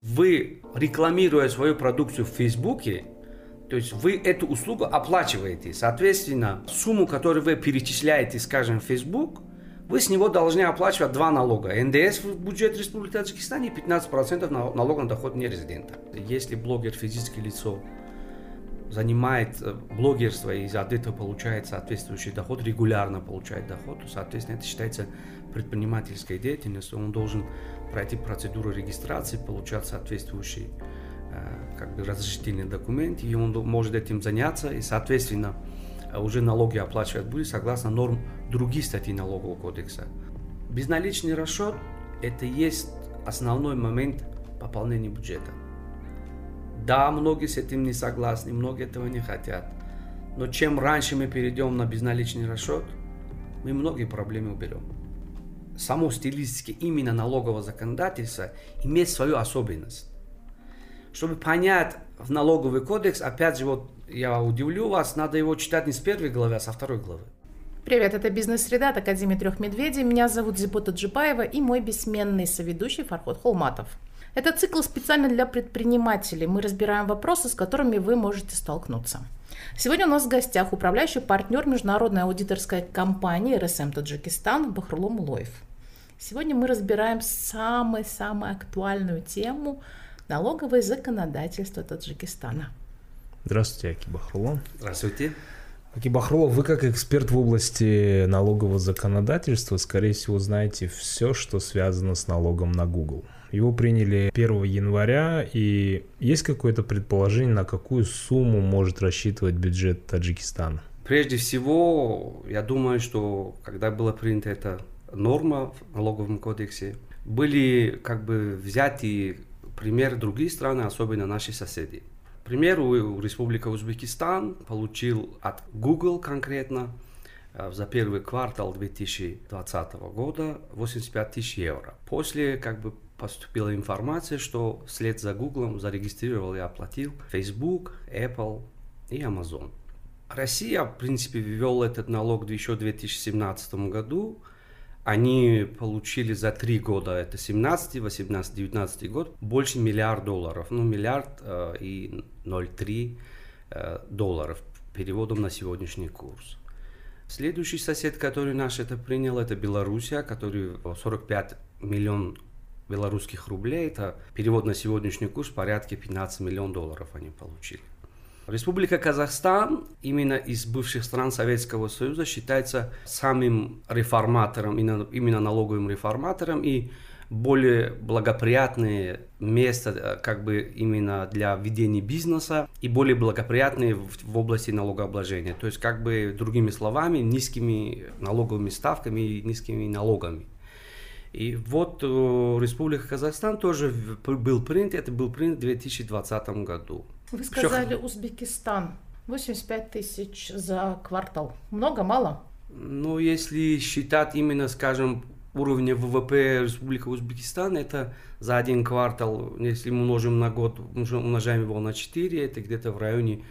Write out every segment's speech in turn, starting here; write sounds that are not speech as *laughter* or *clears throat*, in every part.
Вы, рекламируя свою продукцию в Фейсбуке, то есть вы эту услугу оплачиваете. Соответственно, сумму, которую вы перечисляете, скажем, в Facebook, вы с него должны оплачивать два налога. НДС в бюджет Республики Таджикистан и 15% налога на доход нерезидента. Если блогер физическое лицо занимает э, блогерство и от этого получает соответствующий доход, регулярно получает доход, то, соответственно, это считается предпринимательской деятельностью. Он должен пройти процедуру регистрации, получать соответствующий э, как бы разрешительный документ, и он может этим заняться, и, соответственно, уже налоги оплачивать будет согласно норм других статей налогового кодекса. Безналичный расчет – это есть основной момент пополнения бюджета. Да, многие с этим не согласны, многие этого не хотят. Но чем раньше мы перейдем на безналичный расчет, мы многие проблемы уберем. Само стилистически именно налогового законодательства имеет свою особенность. Чтобы понять в налоговый кодекс, опять же, вот я удивлю вас, надо его читать не с первой главы, а со второй главы. Привет, это «Бизнес-среда» от Академии трех медведей. Меня зовут Зипота Джипаева и мой бессменный соведущий Фархот Холматов. Это цикл специально для предпринимателей. Мы разбираем вопросы, с которыми вы можете столкнуться. Сегодня у нас в гостях управляющий партнер международной аудиторской компании РСМ Таджикистан Бахрулом Мулоев. Сегодня мы разбираем самую-самую актуальную тему – налоговое законодательство Таджикистана. Здравствуйте, Аки Бахрулон. Здравствуйте. Аки Бахрулов, вы как эксперт в области налогового законодательства, скорее всего, знаете все, что связано с налогом на Google – его приняли 1 января, и есть какое-то предположение, на какую сумму может рассчитывать бюджет Таджикистана? Прежде всего, я думаю, что когда была принята эта норма в налоговом кодексе, были как бы взяты примеры других стран, особенно наши соседи. К примеру, Республика Узбекистан получил от Google конкретно э, за первый квартал 2020 года 85 тысяч евро. После как бы поступила информация, что вслед за Google зарегистрировал и оплатил Facebook, Apple и Amazon. Россия, в принципе, ввел этот налог еще в 2017 году. Они получили за три года, это 17, 18, 19 год, больше миллиард долларов. Ну, миллиард э, и 0,3 э, долларов переводом на сегодняшний курс. Следующий сосед, который наш это принял, это Белоруссия, который 45 миллион белорусских рублей, это перевод на сегодняшний курс порядка 15 миллионов долларов они получили. Республика Казахстан именно из бывших стран Советского Союза считается самым реформатором, именно, налоговым реформатором и более благоприятное место э, как бы именно для ведения бизнеса и более благоприятные в, в области налогообложения. То есть как бы другими словами низкими налоговыми ставками и низкими налогами. И вот э, Республика Казахстан тоже был принят, это был принят в 2020 году. Вы сказали Все... Узбекистан. 85 тысяч за квартал. Много, мало? Ну, если считать именно, скажем, уровня ВВП Республики Узбекистан, это за один квартал, если мы умножим на год, умножаем его на 4, это где-то в районе,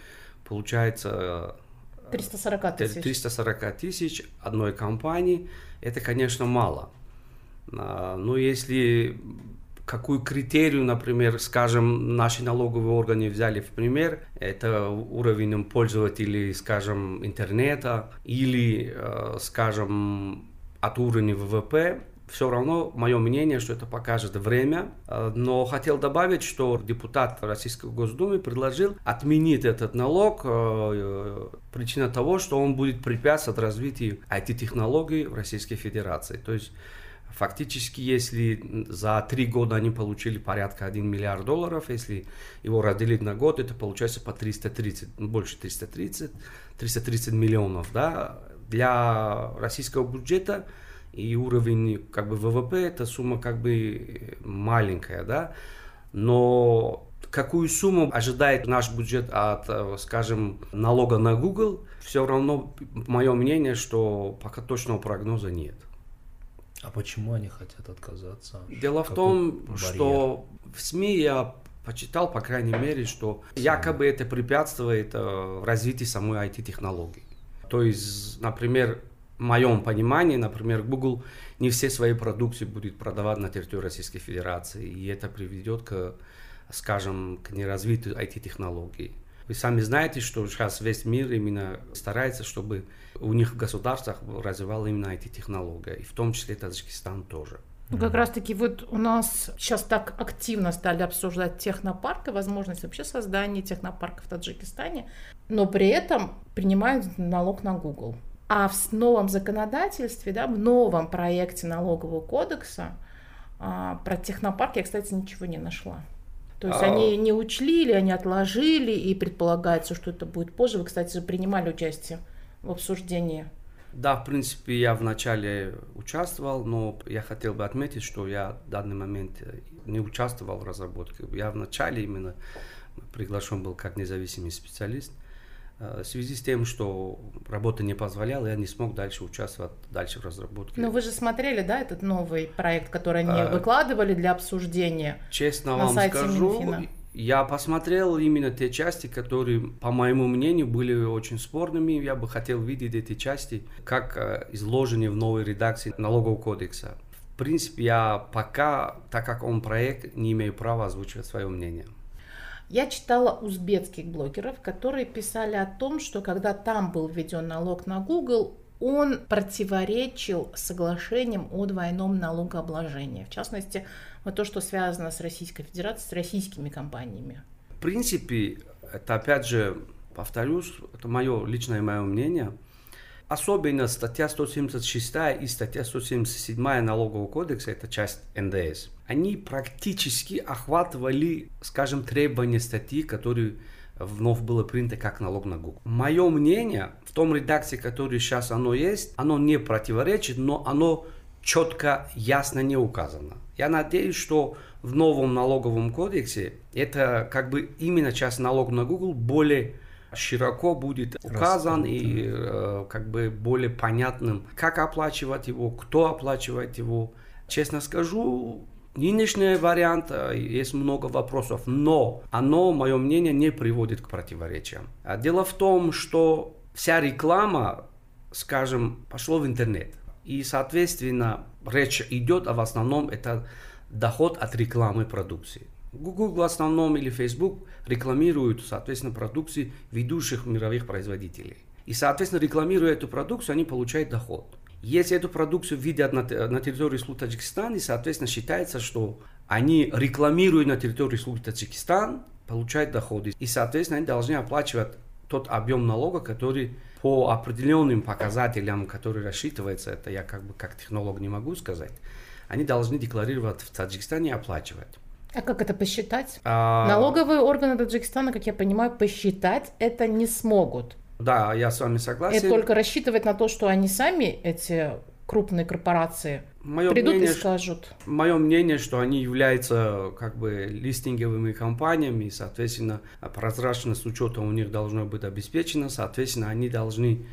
получается... 340 э, тысяч. 340 тысяч одной компании. Это, конечно, мало. А, ну, если какую критерию, например, скажем, наши налоговые органы взяли в пример, это уровень пользователей, скажем, интернета или, э, скажем, от уровня ВВП, все равно мое мнение, что это покажет время. Э, но хотел добавить, что депутат Российской Госдумы предложил отменить этот налог. Э, причина того, что он будет препятствовать развитию IT-технологий в Российской Федерации. То есть Фактически, если за три года они получили порядка 1 миллиард долларов, если его разделить на год, это получается по 330, ну, больше 330, 330 миллионов. Да? Для российского бюджета и уровень как бы ВВП, эта сумма как бы маленькая, да, но какую сумму ожидает наш бюджет от, скажем, налога на Google, все равно мое мнение, что пока точного прогноза нет. А почему они хотят отказаться? Дело в том, барьер? что в СМИ я почитал, по крайней мере, что якобы это препятствует э, развитию самой IT-технологии. То есть, например, моем понимании, например, Google не все свои продукции будет продавать на территории Российской Федерации, и это приведет к, скажем, к неразвитой IT-технологии. Вы сами знаете, что сейчас весь мир именно старается, чтобы у них в государствах развивал именно IT-технология, и в том числе Таджикистан тоже. Ну, как раз-таки вот у нас сейчас так активно стали обсуждать технопарк и возможность вообще создания технопарка в Таджикистане, но при этом принимают налог на Google. А в новом законодательстве, да, в новом проекте налогового кодекса а, про технопарк я, кстати, ничего не нашла. То есть а... они не учли или они отложили, и предполагается, что это будет позже. Вы, кстати, принимали участие в обсуждении. Да, в принципе, я вначале участвовал, но я хотел бы отметить, что я в данный момент не участвовал в разработке. Я вначале именно приглашен был как независимый специалист. Э, в связи с тем, что работа не позволяла, я не смог дальше участвовать дальше в разработке. Но вы же смотрели, да, этот новый проект, который они а, выкладывали для обсуждения? Честно на вам сайте скажу, Минфина? я посмотрел именно те части, которые, по моему мнению, были очень спорными. Я бы хотел видеть эти части как э, изложены в новой редакции налогового кодекса. В принципе, я пока, так как он проект, не имею права озвучивать свое мнение. Я читала узбекских блогеров, которые писали о том, что когда там был введен налог на Google, он противоречил соглашениям о двойном налогообложении. В частности, вот то, что связано с Российской Федерацией, с российскими компаниями. В принципе, это опять же, повторюсь, это мое личное мое мнение – Особенно статья 176 и статья 177 налогового кодекса, это часть НДС, они практически охватывали, скажем, требования статьи, которые вновь было принято как налог на Google. Мое мнение, в том редакции, которая сейчас оно есть, оно не противоречит, но оно четко, ясно не указано. Я надеюсь, что в новом налоговом кодексе это как бы именно часть налог на Google более широко будет указан Раз, и э, как бы более понятным, как оплачивать его, кто оплачивает его. Честно скажу, нынешний вариант, э, есть много вопросов, но оно, мое мнение, не приводит к противоречиям. А дело в том, что вся реклама, скажем, пошла в интернет. И, соответственно, речь идет, а в основном это доход от рекламы продукции. Google в основном или Facebook рекламируют, соответственно, продукции ведущих мировых производителей. И, соответственно, рекламируя эту продукцию, они получают доход. Если эту продукцию видят на, на территории Слу Таджикистана, соответственно, считается, что они рекламируют на территории Слу Таджикистан, получают доходы. И, соответственно, они должны оплачивать тот объем налога, который по определенным показателям, который рассчитывается, это я как бы как технолог не могу сказать, они должны декларировать в Таджикистане и оплачивать. А как это посчитать? А... Налоговые органы Таджикистана, как я понимаю, посчитать это не смогут. Да, я с вами согласен. И только рассчитывать на то, что они сами, эти крупные корпорации, мое придут мнение, и скажут. Мое мнение, что они являются как бы листинговыми компаниями, и, соответственно, прозрачность учета у них должна быть обеспечена, соответственно, они должны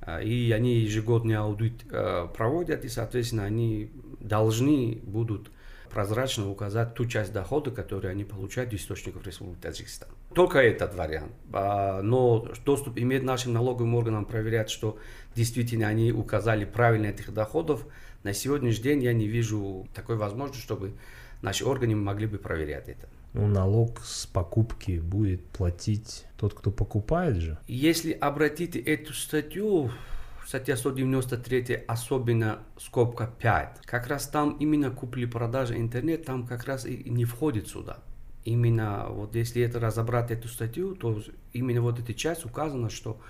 а, и они ежегодный аудит э, проводят, и, соответственно, они должны будут прозрачно указать ту часть дохода, которую они получают из источников Республики Таджикистан. Только этот вариант. А, но доступ иметь нашим налоговым органам проверять, что действительно они указали правильно этих доходов, на сегодняшний день я не вижу такой возможности, чтобы наши органы могли бы проверять это. Ну, налог с покупки будет платить тот, кто покупает же. Если обратите эту статью, статья 193, особенно скобка 5. Как раз там именно купли-продажа интернет, там как раз и не входит сюда. Именно вот если это разобрать эту статью, то именно вот эта часть указана, что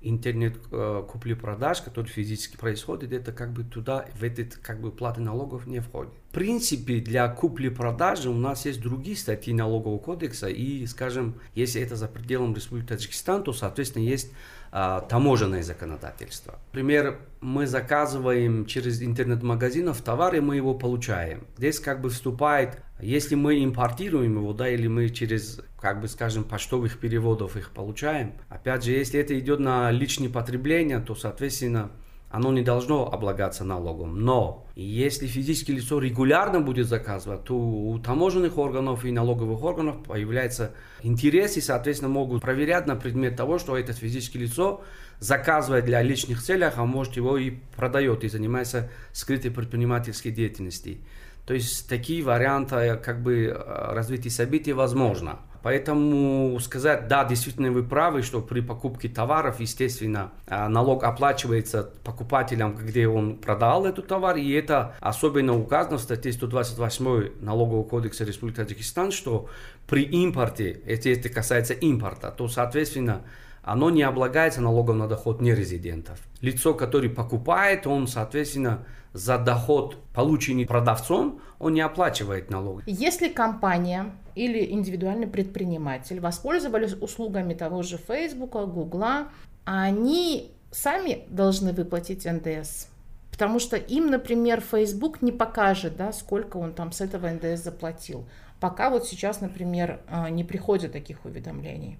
интернет э, купли-продаж, который физически происходит, это как бы туда, в этот как бы платы налогов не входит. В принципе, для купли-продажи у нас есть другие статьи налогового кодекса, и, скажем, если это за пределом Республики Таджикистан, то, соответственно, есть а, таможенное законодательство. Например, мы заказываем через интернет-магазинов товар, и мы его получаем. Здесь как бы вступает, если мы импортируем его, да, или мы через, как бы скажем, почтовых переводов их получаем. Опять же, если это идет на личное потребление, то, соответственно, оно не должно облагаться налогом. Но если физическое лицо регулярно будет заказывать, то у таможенных органов и налоговых органов появляется интерес и, соответственно, могут проверять на предмет того, что это физическое лицо заказывает для личных целей, а может его и продает и занимается скрытой предпринимательской деятельностью. То есть такие варианты как бы развития событий возможно. Поэтому сказать, да, действительно вы правы, что при покупке товаров, естественно, а, налог оплачивается покупателям, где он продал этот товар, и это особенно указано в статье 128 Налогового кодекса Республики Таджикистан, что при импорте, если это касается импорта, то, соответственно, оно не облагается налогом на доход нерезидентов. Лицо, которое покупает, он, соответственно, за доход, полученный продавцом, он не оплачивает налог. Если компания или индивидуальный предприниматель воспользовались услугами того же Фейсбука, Гугла, они сами должны выплатить НДС. Потому что им, например, Facebook не покажет, да, сколько он там с этого НДС заплатил. Пока вот сейчас, например, а, не приходит таких уведомлений.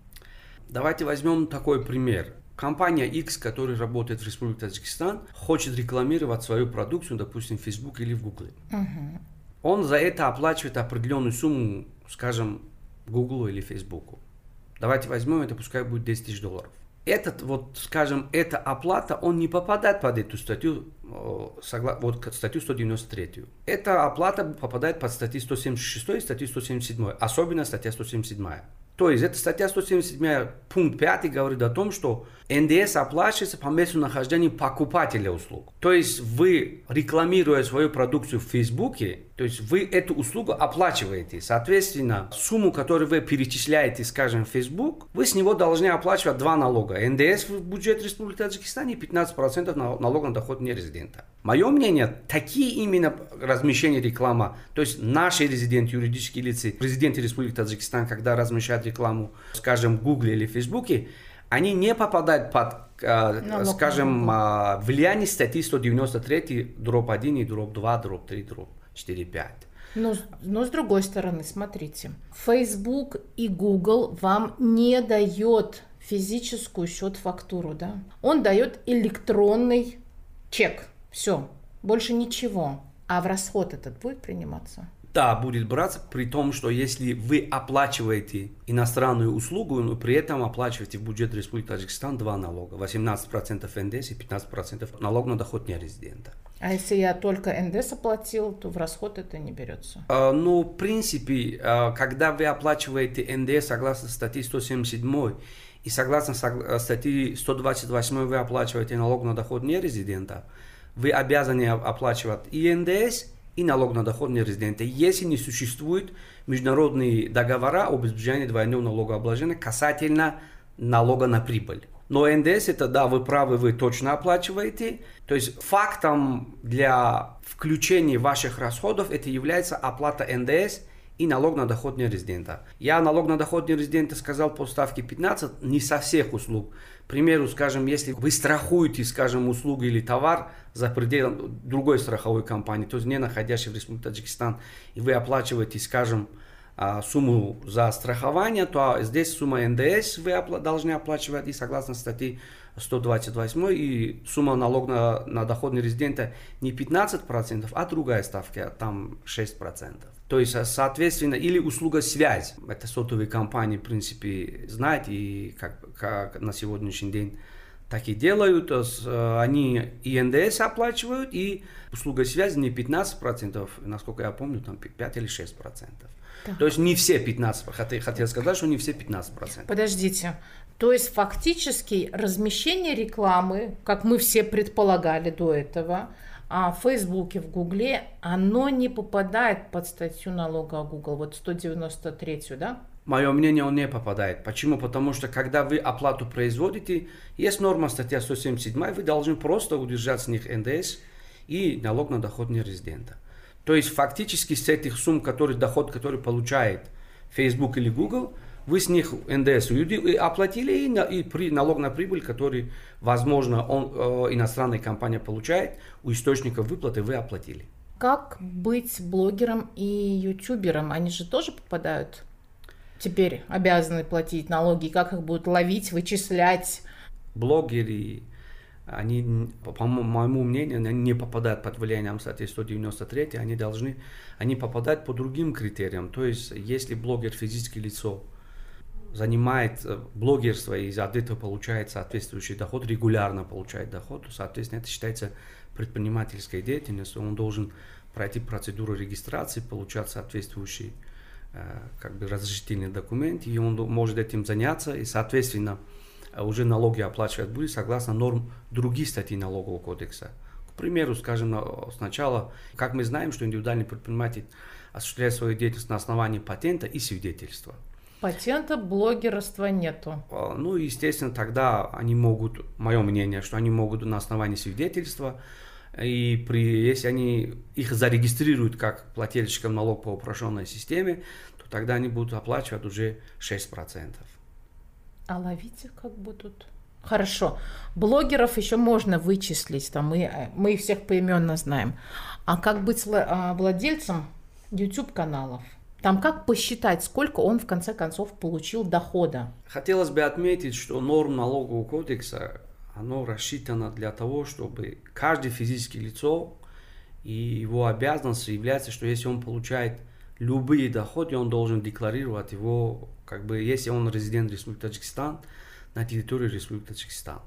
Давайте возьмем такой пример. Компания X, которая работает в Республике Таджикистан, хочет рекламировать свою продукцию, допустим, в Facebook или в Google. Угу. Он за это оплачивает определенную сумму, скажем, Google или Facebook. Давайте возьмем это, пускай будет 10 тысяч долларов. Этот, вот, скажем, эта оплата, он не попадает под эту статью, согла... вот статью 193. Эта оплата попадает под статью 176 и статью 177, особенно статья 177. То есть эта статья 177 пункт 5 говорит о том, что НДС оплачивается по месту нахождения покупателя услуг. То есть вы, рекламируя свою продукцию в Фейсбуке, то есть вы эту услугу оплачиваете. Соответственно, сумму, которую вы перечисляете, скажем, в Facebook, вы с него должны оплачивать два налога. НДС в бюджет Республики Таджикистан и 15% налога на доход нерезидента. Мое мнение, такие именно размещения рекламы, то есть наши резиденты, юридические лица, резиденты Республики Таджикистан, когда размещают рекламу, скажем, в Гугле или Фейсбуке, они не попадают под, э, скажем, э, влияние статьи 193, дробь 1 и дробь 2, дробь 3, дробь 4, 5. Но, но с другой стороны, смотрите, Facebook и Google вам не дает физическую счет-фактуру, да? Он дает электронный чек. Все, больше ничего. А в расход этот будет приниматься? Да, будет браться, при том, что если вы оплачиваете иностранную услугу, но при этом оплачиваете в бюджет Республики Таджикистан два налога. 18% НДС и 15% налог на доход нерезидента. А если я только НДС оплатил, то в расход это не берется? А, ну, в принципе, а, когда вы оплачиваете НДС согласно статье 177 и согласно статье 128 вы оплачиваете налог на доход нерезидента, вы обязаны оплачивать и НДС, и налог на доход нерезидента, если не существует международные договора об избежании двойного налогообложения касательно налога на прибыль. Но НДС это, да, вы правы, вы точно оплачиваете. То есть фактом для включения ваших расходов это является оплата НДС и налог на доход нерезидента. Я налог на доход нерезидента сказал по ставке 15, не со всех услуг. К примеру, скажем, если вы страхуете, скажем, услугу или товар за пределом другой страховой компании, то есть не находящей в Республике Таджикистан, и вы оплачиваете, скажем, сумму за страхование, то здесь сумма НДС вы должны оплачивать, и согласно статье 128, и сумма налог на, на доход нерезидента не 15%, а другая ставка, там 6%. То есть, а, соответственно, или услуга связь. Это сотовые компании, в принципе, знаете, и как, как на сегодняшний день так и делают. Э, они и НДС оплачивают, и услуга связи не 15%, насколько я помню, там 5 или 6%. Так. То есть не все 15%. Хотел, хотел сказать, что не все 15%. Подождите. То есть фактически размещение рекламы, как мы все предполагали до этого, а в Фейсбуке, в Гугле, оно не попадает под статью налога Google, вот 193, да? Мое мнение, он не попадает. Почему? Потому что когда вы оплату производите, есть норма статья 177, вы должны просто удержать с них НДС и налог на доход нерезидента. То есть фактически с этих сумм, который, доход, который получает Facebook или Google, вы с них НДС и оплатили и, на, и при, налог на прибыль, который, возможно, он, э, иностранная компания получает, у источников выплаты вы оплатили. Как быть блогером и ютубером? Они же тоже попадают теперь обязаны платить налоги, как их будут ловить, вычислять? Блогеры, они, по моему мнению, они не попадают под влиянием статьи 193, они должны, они попадают по другим критериям. То есть, если блогер физическое лицо занимает э, блогерство и от этого получает соответствующий доход, регулярно получает доход, то, соответственно, это считается предпринимательской деятельностью. Он должен пройти процедуру регистрации, получать соответствующий э, как бы разрешительный документ, и он может этим заняться, и, соответственно, уже налоги оплачивать будет согласно норм других статей налогового кодекса. К примеру, скажем, сначала, как мы знаем, что индивидуальный предприниматель осуществляет свою деятельность на основании патента и свидетельства. Патента блогерства нету. А, ну, естественно, тогда они могут, мое мнение, что они могут на основании свидетельства, и при, если они их зарегистрируют как плательщиком налог по упрощенной системе, то тогда они будут оплачивать уже 6%. А ловите как бы тут. Хорошо. Блогеров еще можно вычислить, там мы, мы их всех поименно знаем. А как быть а, владельцем YouTube каналов? Там как посчитать, сколько он в конце концов получил дохода? Хотелось бы отметить, что норм налогового кодекса, оно рассчитано для того, чтобы каждое физическое лицо и его обязанность является, что если он получает любые доходы, он должен декларировать его как бы, если он резидент Республики Таджикистан, на территории Республики Таджикистан.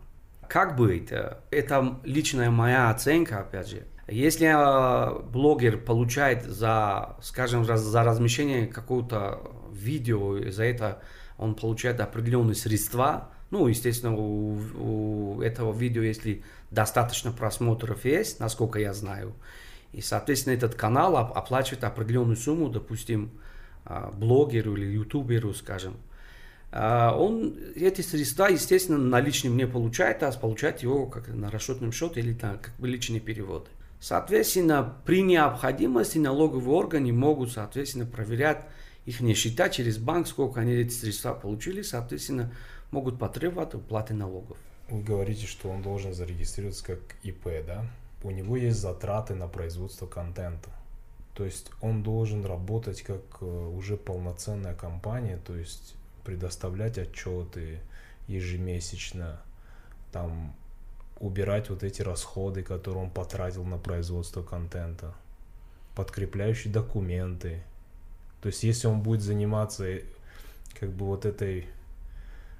Как быть? Это личная моя оценка, опять же. Если э, блогер получает за, скажем, за размещение какого-то видео, за это он получает определенные средства, ну, естественно, у, у этого видео, если достаточно просмотров есть, насколько я знаю, и, соответственно, этот канал оплачивает определенную сумму, допустим, а, блогеру или ютуберу, скажем, а, он эти средства, естественно, наличным не получает, а получает его как на расчетном счете или на как бы личные переводы. Соответственно, при необходимости налоговые органы могут, соответственно, проверять их не считать через банк, сколько они эти средства получили, соответственно, могут потребовать уплаты налогов. Вы говорите, что он должен зарегистрироваться как ИП, да? У него есть затраты на производство контента. То есть он должен работать как э, уже полноценная компания, то есть предоставлять отчеты ежемесячно, там убирать вот эти расходы, которые он потратил на производство контента, подкрепляющие документы. То есть если он будет заниматься э, как бы вот этой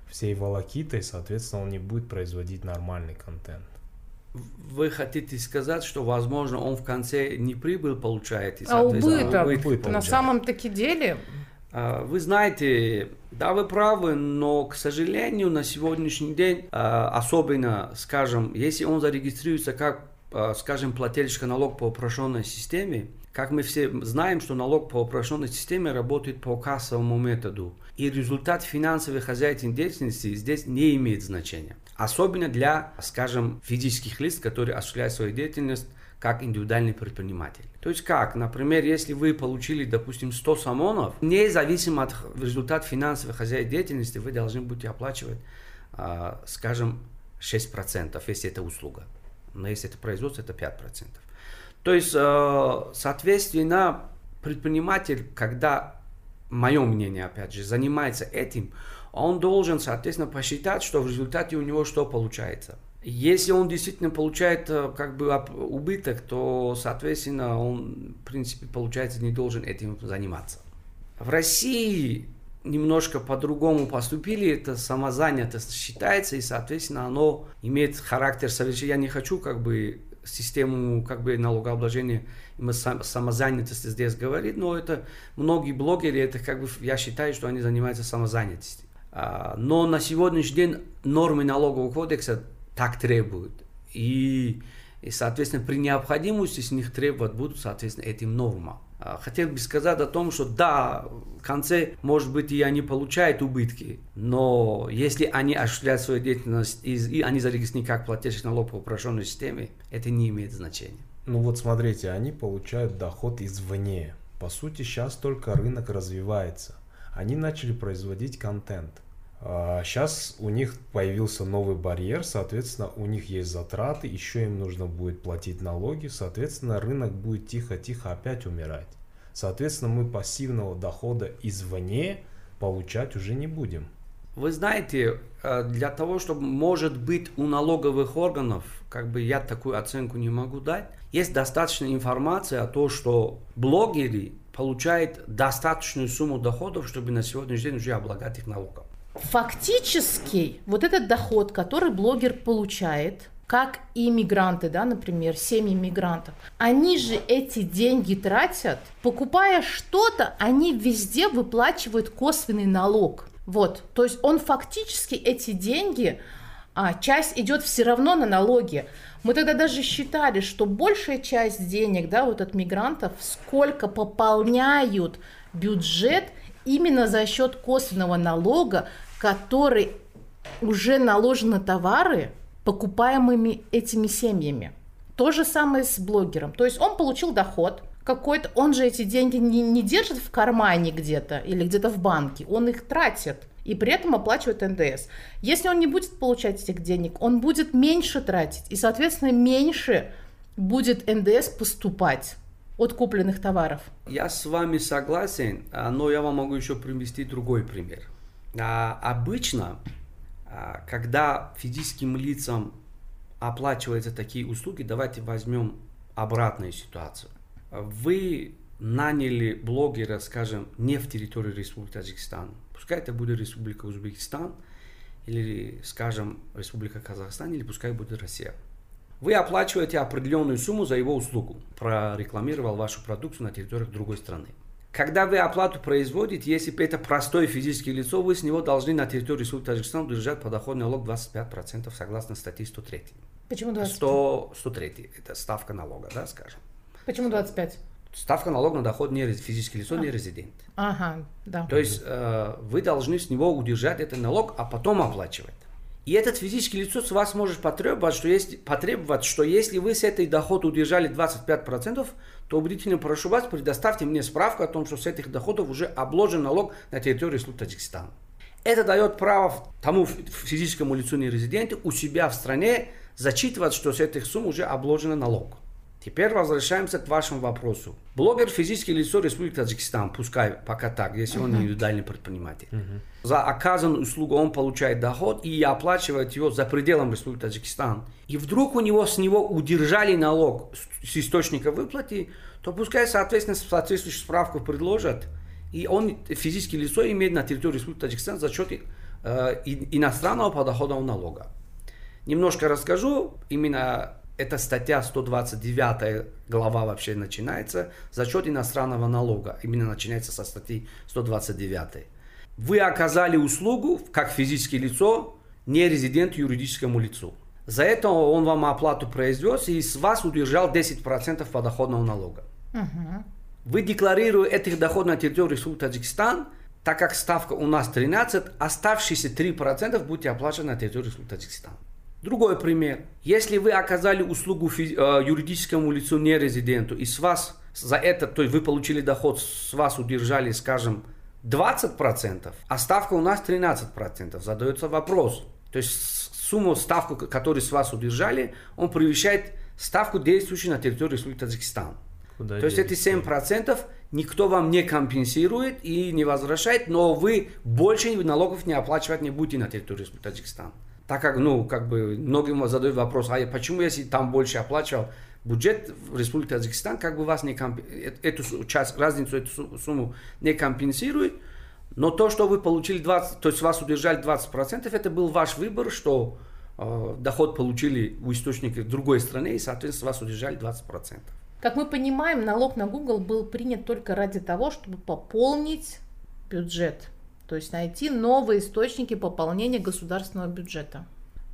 всей волокитой, соответственно, он не будет производить нормальный контент вы хотите сказать, что, возможно, он в конце не прибыль получает? И, а убыток, убыток на самом-таки деле? А, вы знаете, да, вы правы, но, к сожалению, на сегодняшний день, а, особенно, скажем, если он зарегистрируется как, а, скажем, плательщик налог по упрощенной системе, как мы все знаем, что налог по упрощенной системе работает по кассовому методу. И результат финансовой хозяйственной деятельности здесь не имеет значения. Особенно для, скажем, физических лиц, которые осуществляют свою деятельность как индивидуальный предприниматель. То есть как? Например, если вы получили, допустим, 100 самонов, независимо от результата финансовой хозяйственной деятельности, вы должны будете оплачивать, а, скажем, 6%, если это услуга. Но если это производство, это 5%. То есть, а, соответственно, предприниматель, когда, мое мнение, опять же, занимается этим, он должен, соответственно, посчитать, что в результате у него что получается. Если он действительно получает э, как бы убыток, то, соответственно, он, в принципе, получается, не должен этим заниматься. В России немножко по-другому поступили, это самозанятость считается, и, соответственно, оно имеет характер совершенно... Я не хочу как бы систему как бы налогообложения самозанятости здесь говорить, но это многие блогеры, это как бы, я считаю, что они занимаются самозанятостью. А, но на сегодняшний день нормы налогового кодекса так требуют. И, и соответственно, при необходимости с них требовать будут, соответственно, этим нормам. А, хотел бы сказать о том, что да, в конце, может быть, и они получают убытки, но если они осуществляют свою деятельность и, они зарегистрированы как плательщик налог по упрощенной системе, это не имеет значения. Ну вот смотрите, они получают доход извне. По сути, сейчас только рынок развивается. Они начали производить контент. Сейчас а, у них появился новый барьер, соответственно, у них есть затраты, еще им нужно будет платить налоги, соответственно, рынок будет тихо-тихо опять умирать. Соответственно, мы пассивного дохода извне получать уже не будем. Вы знаете, э, для того, чтобы, может быть, у налоговых органов, как бы я такую оценку не могу дать, есть достаточно информации о том, что блогеры получают достаточную сумму доходов, чтобы на сегодняшний день уже облагать их налогом. Фактически, вот этот доход, который блогер получает, как и мигранты, да, например, семьи мигрантов, они же эти деньги тратят, покупая что-то, они везде выплачивают косвенный налог. Вот, то есть он фактически эти деньги, а, часть идет все равно на налоги. Мы тогда даже считали, что большая часть денег, да, вот от мигрантов, сколько пополняют бюджет именно за счет косвенного налога, который уже наложен на товары, покупаемыми этими семьями. То же самое с блогером. То есть он получил доход какой-то, он же эти деньги не, не держит в кармане где-то или где-то в банке, он их тратит и при этом оплачивает НДС. Если он не будет получать этих денег, он будет меньше тратить, и, соответственно, меньше будет НДС поступать от купленных товаров. Я с вами согласен, а, но я вам могу еще привести другой пример. А, обычно а, когда физическим лицам оплачиваются такие услуги, давайте возьмем обратную ситуацию. Вы наняли блогера, скажем, не в территории Республики Таджикистан. Пускай это будет Республика Узбекистан, или, скажем, Республика Казахстан, или пускай будет Россия. Вы оплачиваете определенную сумму за его услугу. Прорекламировал вашу продукцию на территории другой страны. Когда вы оплату производите, если это простое физическое лицо, вы с него должны на территории Республики Таджикистан удержать подоходный налог 25% согласно статье 103. Почему 25? 100, 103. Это ставка налога, да, скажем. Почему 25? Ставка налога на доход не физическое лицо, а. не резидент. Ага, да. То есть э, вы должны с него удержать этот налог, а потом оплачивать. И этот физический лицо с вас может потребовать, что, есть, потребовать, что если вы с этой дохода удержали 25%, то убедительно прошу вас, предоставьте мне справку о том, что с этих доходов уже обложен налог на территории Республики Таджикистан. Это дает право тому физическому лицу нерезиденту у себя в стране зачитывать, что с этих сумм уже обложен налог. Теперь возвращаемся к вашему вопросу. Блогер физическое лицо Республики Таджикистан, пускай пока так, если он индивидуальный предприниматель. Uh-huh. За оказанную услугу он получает доход и оплачивает его за пределом Республики Таджикистан. И вдруг у него с него удержали налог с источника выплаты, то пускай, соответственно, соответствующую справку предложат, и он физическое лицо имеет на территории Республики Таджикистан за счет э, иностранного подоходного налога. Немножко расскажу именно эта статья 129 глава вообще начинается за счет иностранного налога. Именно начинается со статьи 129. Вы оказали услугу как физическое лицо, не резидент юридическому лицу. За это он вам оплату произвез и с вас удержал 10% подоходного налога. Угу. Вы декларируете этих доходов на территории Республики Таджикистан, так как ставка у нас 13, оставшиеся 3% будете оплачивать на территории Республики Таджикистан. Другой пример. Если вы оказали услугу физи- э, юридическому лицу нерезиденту, и с вас за это, то есть вы получили доход, с вас удержали, скажем, 20%, а ставка у нас 13%, задается вопрос. То есть сумму, ставку, которую с вас удержали, он превышает ставку, действующую на территории Республики Таджикистан. Куда То есть эти 7% никто вам не компенсирует и не возвращает, но вы больше налогов не оплачивать не будете на территории Республики Таджикистан так как, ну, как бы многим задают вопрос, а почему, если там больше оплачивал бюджет в Республике Таджикистан, как бы вас не комп... Эту часть, разницу, эту сумму не компенсирует, но то, что вы получили 20, то есть вас удержали 20%, это был ваш выбор, что э, доход получили у источника другой стране, и, соответственно, вас удержали 20%. Как мы понимаем, налог на Google был принят только ради того, чтобы пополнить бюджет то есть найти новые источники пополнения государственного бюджета.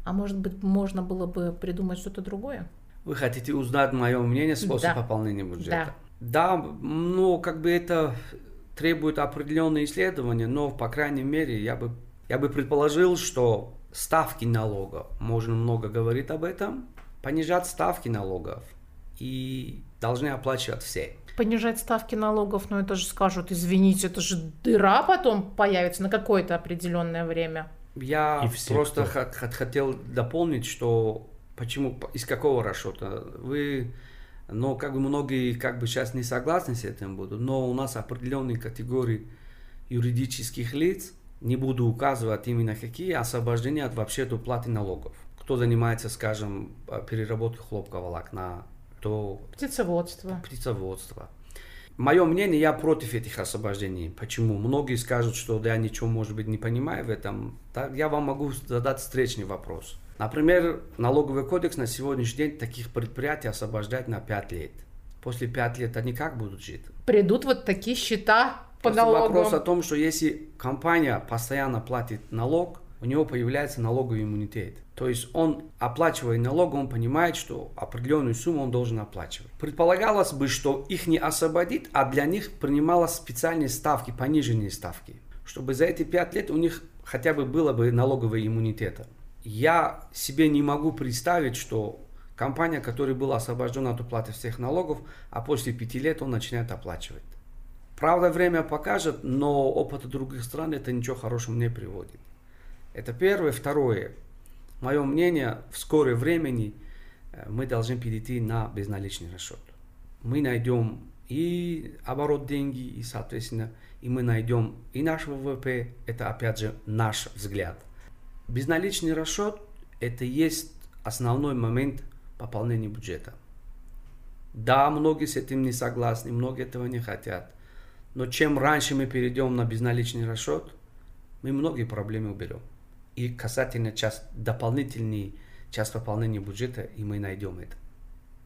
А может быть, можно было бы придумать что-то другое? Вы хотите узнать мое мнение способ да. пополнения бюджета? Да. Да, ну, как бы это требует определенные исследования, но, по крайней мере, я бы, я бы предположил, что ставки налога, можно много говорить об этом, понижать ставки налогов и должны оплачивать все понижать ставки налогов, но это же скажут, извините, это же дыра потом появится на какое-то определенное время. Я все, просто кто... хотел дополнить, что почему, из какого расчета вы, но как бы многие как бы сейчас не согласны с этим будут, но у нас определенные категории юридических лиц, не буду указывать именно какие, освобождения от вообще от уплаты налогов. Кто занимается, скажем, переработкой хлопкового волокна, то... Птицеводство. Птицеводство. Мое мнение, я против этих освобождений. Почему? Многие скажут, что я ничего, может быть, не понимаю в этом. Так, я вам могу задать встречный вопрос. Например, налоговый кодекс на сегодняшний день таких предприятий освобождает на 5 лет. После 5 лет они как будут жить? Придут вот такие счета по Просто налогам. вопрос о том, что если компания постоянно платит налог, у него появляется налоговый иммунитет. То есть он, оплачивая налог, он понимает, что определенную сумму он должен оплачивать. Предполагалось бы, что их не освободит, а для них принималось специальные ставки, пониженные ставки, чтобы за эти пять лет у них хотя бы было бы налогового иммунитета. Я себе не могу представить, что компания, которая была освобождена от уплаты всех налогов, а после пяти лет он начинает оплачивать. Правда, время покажет, но опыт других стран это ничего хорошего не приводит. Это первое. Второе. Мое мнение, в скорое времени э, мы должны перейти на безналичный расчет. Мы найдем и оборот деньги, и, соответственно, и мы найдем и наш ВВП, это, опять же, наш взгляд. Безналичный расчет – это есть основной момент пополнения бюджета. Да, многие с этим не согласны, многие этого не хотят. Но чем раньше мы перейдем на безналичный расчет, мы многие проблемы уберем и касательно час, дополнительный час пополнения бюджета, и мы найдем это.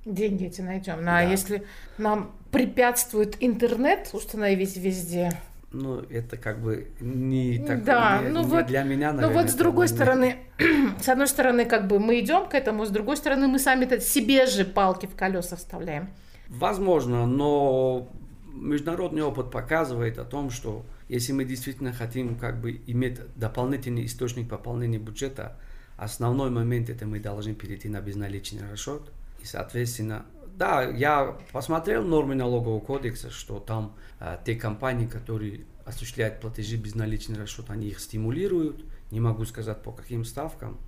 Деньги эти найдем. Ну, а да. А если нам препятствует интернет установить везде? Ну, это как бы не так да, не, ну не вот, для меня, наверное. Ну вот с другой стороны, *clears throat* с одной стороны, как бы мы идем к этому, с другой стороны, мы сами-то себе же палки в колеса вставляем. Возможно, но международный опыт показывает о том, что если мы действительно хотим как бы иметь дополнительный источник пополнения бюджета, основной момент это мы должны перейти на безналичный расчет. И, соответственно, да, я посмотрел нормы налогового кодекса, что там э, те компании, которые осуществляют платежи безналичный расчет, они их стимулируют. Не могу сказать по каким ставкам.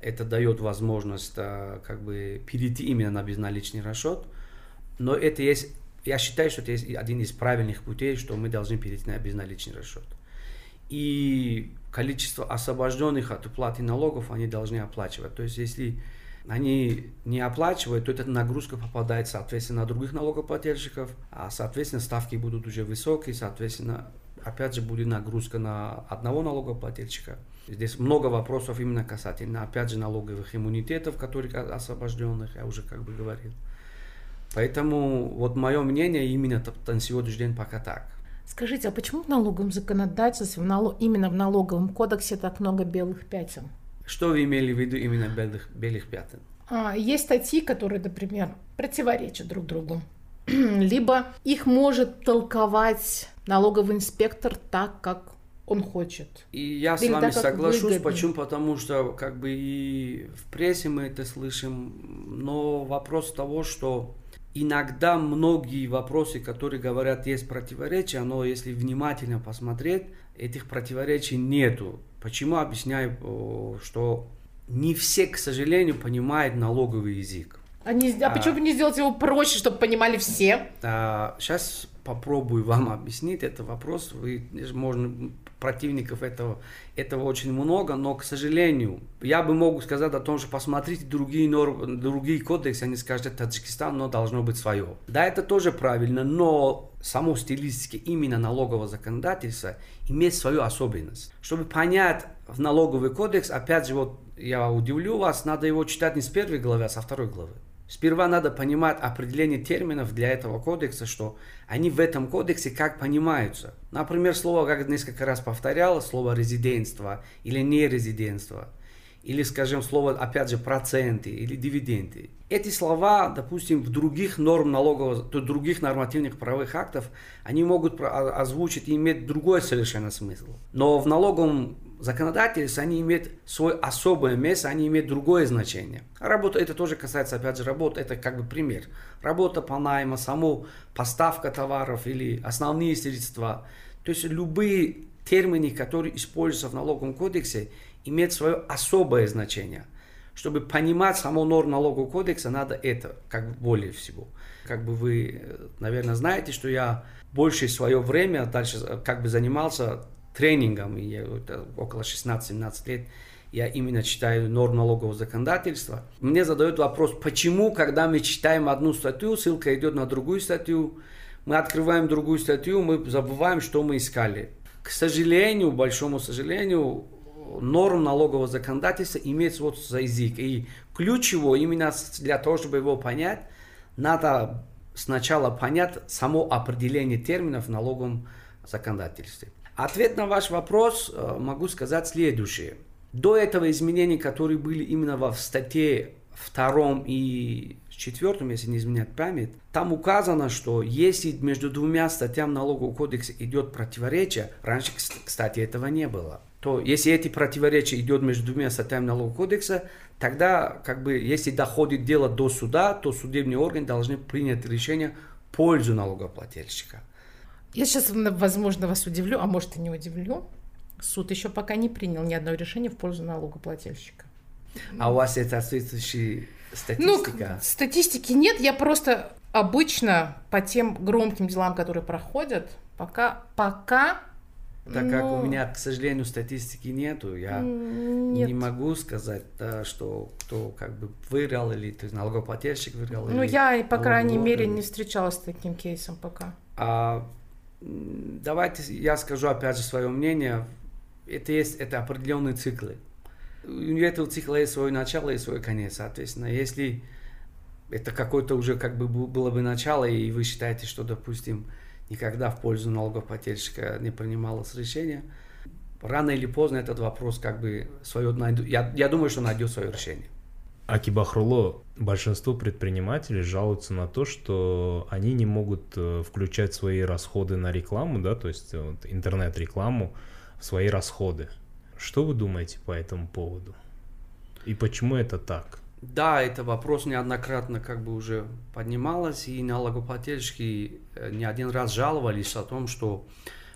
Это дает возможность э, как бы перейти именно на безналичный расчет. Но это есть я считаю, что это один из правильных путей, что мы должны перейти на безналичный расчет. И количество освобожденных от уплаты налогов они должны оплачивать. То есть, если они не оплачивают, то эта нагрузка попадает, соответственно, на других налогоплательщиков, а, соответственно, ставки будут уже высокие, соответственно, опять же, будет нагрузка на одного налогоплательщика. Здесь много вопросов именно касательно, опять же, налоговых иммунитетов, которых освобожденных, я уже как бы говорил. Поэтому вот мое мнение именно на сегодняшний день пока так. Скажите, а почему в налоговом законодательстве, в налог, именно в налоговом кодексе так много белых пятен? Что вы имели в виду именно белых, белых пятен? А, есть статьи, которые, например, противоречат друг другу. *clears throat* Либо их может толковать налоговый инспектор так, как он хочет. И я Или с вами так, соглашусь, выгоднее. почему? Потому что как бы и в прессе мы это слышим, но вопрос того, что иногда многие вопросы, которые говорят, есть противоречия, но если внимательно посмотреть, этих противоречий нету. Почему объясняю, что не все, к сожалению, понимают налоговый язык. А, не, а, а почему бы не сделать его проще, чтобы понимали все? А, сейчас попробую вам объяснить этот вопрос. Вы, можно противников этого, этого очень много, но, к сожалению, я бы мог сказать о том, что посмотрите другие, нормы, другие кодексы, они скажут, Таджикистан, но должно быть свое. Да, это тоже правильно, но само стилистически именно налогового законодательства имеет свою особенность. Чтобы понять в налоговый кодекс, опять же, вот я удивлю вас, надо его читать не с первой главы, а со второй главы. Сперва надо понимать определение терминов для этого кодекса, что они в этом кодексе как понимаются. Например, слово, как несколько раз повторял, слово резидентство или нерезидентство. Или, скажем, слово, опять же, проценты или дивиденды. Эти слова, допустим, в других норм налогового, то других нормативных правовых актов, они могут озвучить и иметь другой совершенно смысл. Но в налоговом законодательство, они имеют свое особое место, они имеют другое значение. Работа, это тоже касается, опять же, работы, это как бы пример. Работа по найму, саму поставка товаров или основные средства. То есть любые термины, которые используются в налоговом кодексе, имеют свое особое значение. Чтобы понимать саму норму налогового кодекса, надо это, как бы более всего. Как бы вы, наверное, знаете, что я больше свое время дальше как бы занимался тренингам, и я, около 16-17 лет, я именно читаю норм налогового законодательства. Мне задают вопрос, почему, когда мы читаем одну статью, ссылка идет на другую статью, мы открываем другую статью, мы забываем, что мы искали. К сожалению, большому сожалению, норм налогового законодательства имеет за язык. И ключ его, именно для того, чтобы его понять, надо сначала понять само определение терминов в налоговом законодательстве. Ответ на ваш вопрос э, могу сказать следующее. До этого изменений, которые были именно в статье втором и четвертом, если не изменять память, там указано, что если между двумя статьями налогового кодекса идет противоречие, раньше, кстати, этого не было, то если эти противоречия идет между двумя статьями налогового кодекса, тогда, как бы, если доходит дело до суда, то судебные органы должны принять решение в пользу налогоплательщика. Я сейчас, возможно, вас удивлю, а может и не удивлю. Суд еще пока не принял ни одного решения в пользу налогоплательщика. А у вас это соответствующая статистика? Ну, статистики нет, я просто обычно по тем громким делам, которые проходят, пока, пока так как у ну, меня, к сожалению, статистики нету, я нет. не могу сказать, да, что кто как бы выиграл или то есть налогоплательщик выиграл. Ну, я, по крайней мере, не встречалась с таким кейсом пока. А, давайте я скажу опять же свое мнение это есть это определенные циклы. У этого цикла есть свое начало и свой конец. Соответственно, если это какое-то уже как бы было бы начало, и вы считаете, что, допустим, никогда в пользу налогоплательщика не принималось решение, рано или поздно этот вопрос как бы свое найдет. Я, я думаю, что найдет свое решение. Акибахруло, большинство предпринимателей жалуются на то, что они не могут э, включать свои расходы на рекламу, да, то есть вот, интернет-рекламу, свои расходы. Что вы думаете по этому поводу? И почему это так? Да, это вопрос неоднократно как бы уже поднималось, и налогоплательщики э, не один раз жаловались о том, что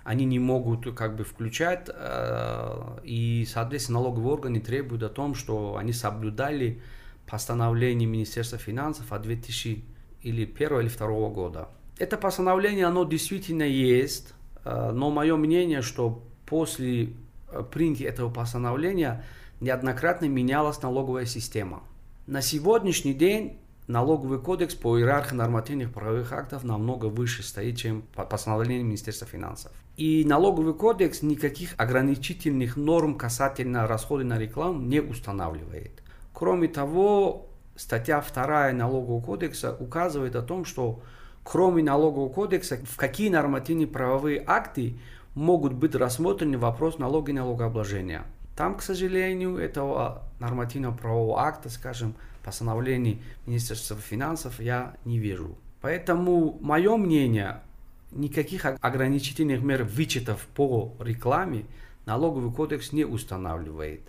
они не могут как бы включать, э, и, соответственно, налоговые органы требуют о том, что они соблюдали постановление Министерства финансов от 2000 или первого или второго года. Это постановление, оно действительно есть, э, но мое мнение, что после э, принятия этого постановления неоднократно менялась налоговая система. На сегодняшний день налоговый кодекс по иерархии нормативных правовых актов намного выше стоит, чем постановление Министерства финансов. И налоговый кодекс никаких ограничительных норм касательно расхода на рекламу не устанавливает. Кроме того, статья 2 налогового кодекса указывает о том, что кроме налогового кодекса, в какие нормативные правовые акты могут быть рассмотрены вопрос налога и налогообложения. Там, к сожалению, этого нормативного правового акта, скажем, постановлений Министерства финансов я не вижу. Поэтому мое мнение, никаких ограничительных мер вычетов по рекламе налоговый кодекс не устанавливает.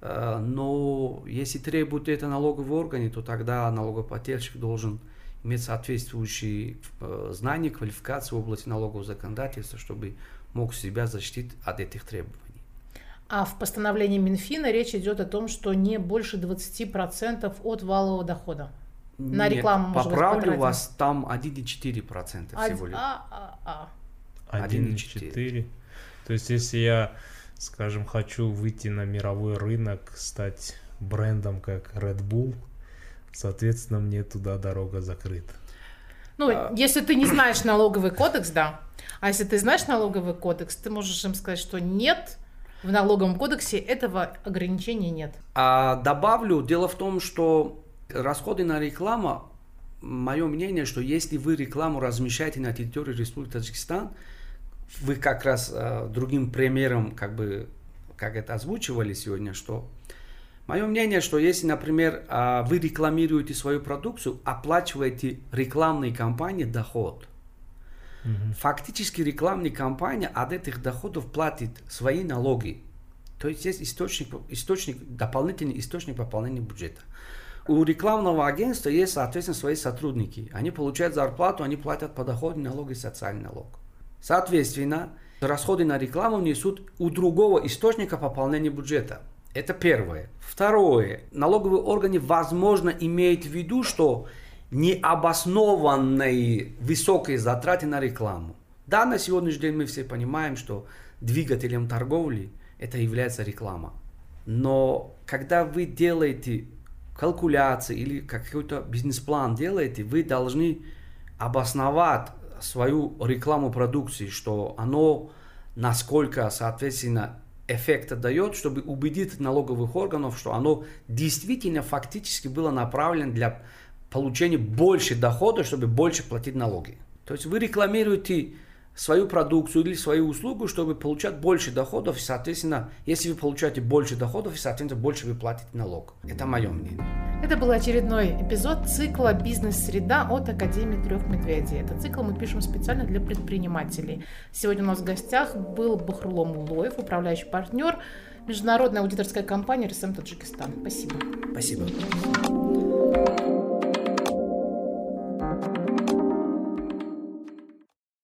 Э, но если требуют это налоговые органы, то тогда налогоплательщик должен иметь соответствующие э, знания, квалификацию в области налогового законодательства, чтобы мог себя защитить от этих требований. А в постановлении Минфина речь идет о том, что не больше 20% от валового дохода. На Нет, рекламу поправлю вас, там 1,4% всего лишь. А, а, а. 1,4. То есть, если я, скажем, хочу выйти на мировой рынок, стать брендом как Red Bull, Соответственно, мне туда дорога закрыта. Ну, а... если ты не знаешь налоговый кодекс, да. А если ты знаешь налоговый кодекс, ты можешь им сказать, что нет, в налоговом кодексе этого ограничения нет. А добавлю, дело в том, что расходы на рекламу, мое мнение, что если вы рекламу размещаете на территории Республики Таджикистан, вы как раз э, другим примером, как бы, как это озвучивали сегодня, что Мое мнение, что если, например, а, вы рекламируете свою продукцию, оплачиваете рекламной кампании доход, угу. фактически рекламная кампания от этих доходов платит свои налоги. То есть есть источник, источник, дополнительный источник пополнения бюджета. У рекламного агентства есть, соответственно, свои сотрудники. Они получают зарплату, они платят подоходный налог и социальный налог. Соответственно, расходы на рекламу несут у другого источника пополнения бюджета. Это первое. Второе. Налоговые органы, возможно, имеют в виду, что необоснованные высокие затраты на рекламу. Да, на сегодняшний день мы все понимаем, что двигателем торговли, это является реклама. Но когда вы делаете калькуляции или какой-то бизнес-план делаете, вы должны обосновать свою рекламу продукции, что оно насколько, соответственно, эффекта дает, чтобы убедить налоговых органов, что оно действительно фактически было направлено для получения больше дохода, чтобы больше платить налоги. То есть вы рекламируете свою продукцию или свою услугу, чтобы получать больше доходов, и, соответственно, если вы получаете больше доходов, и, соответственно, больше вы платите налог. Это мое мнение. Это был очередной эпизод цикла «Бизнес-среда» от Академии трех медведей. Этот цикл мы пишем специально для предпринимателей. Сегодня у нас в гостях был Бахрулом Улоев, управляющий партнер, международная аудиторская компания «РСМ Таджикистан». Спасибо. Спасибо.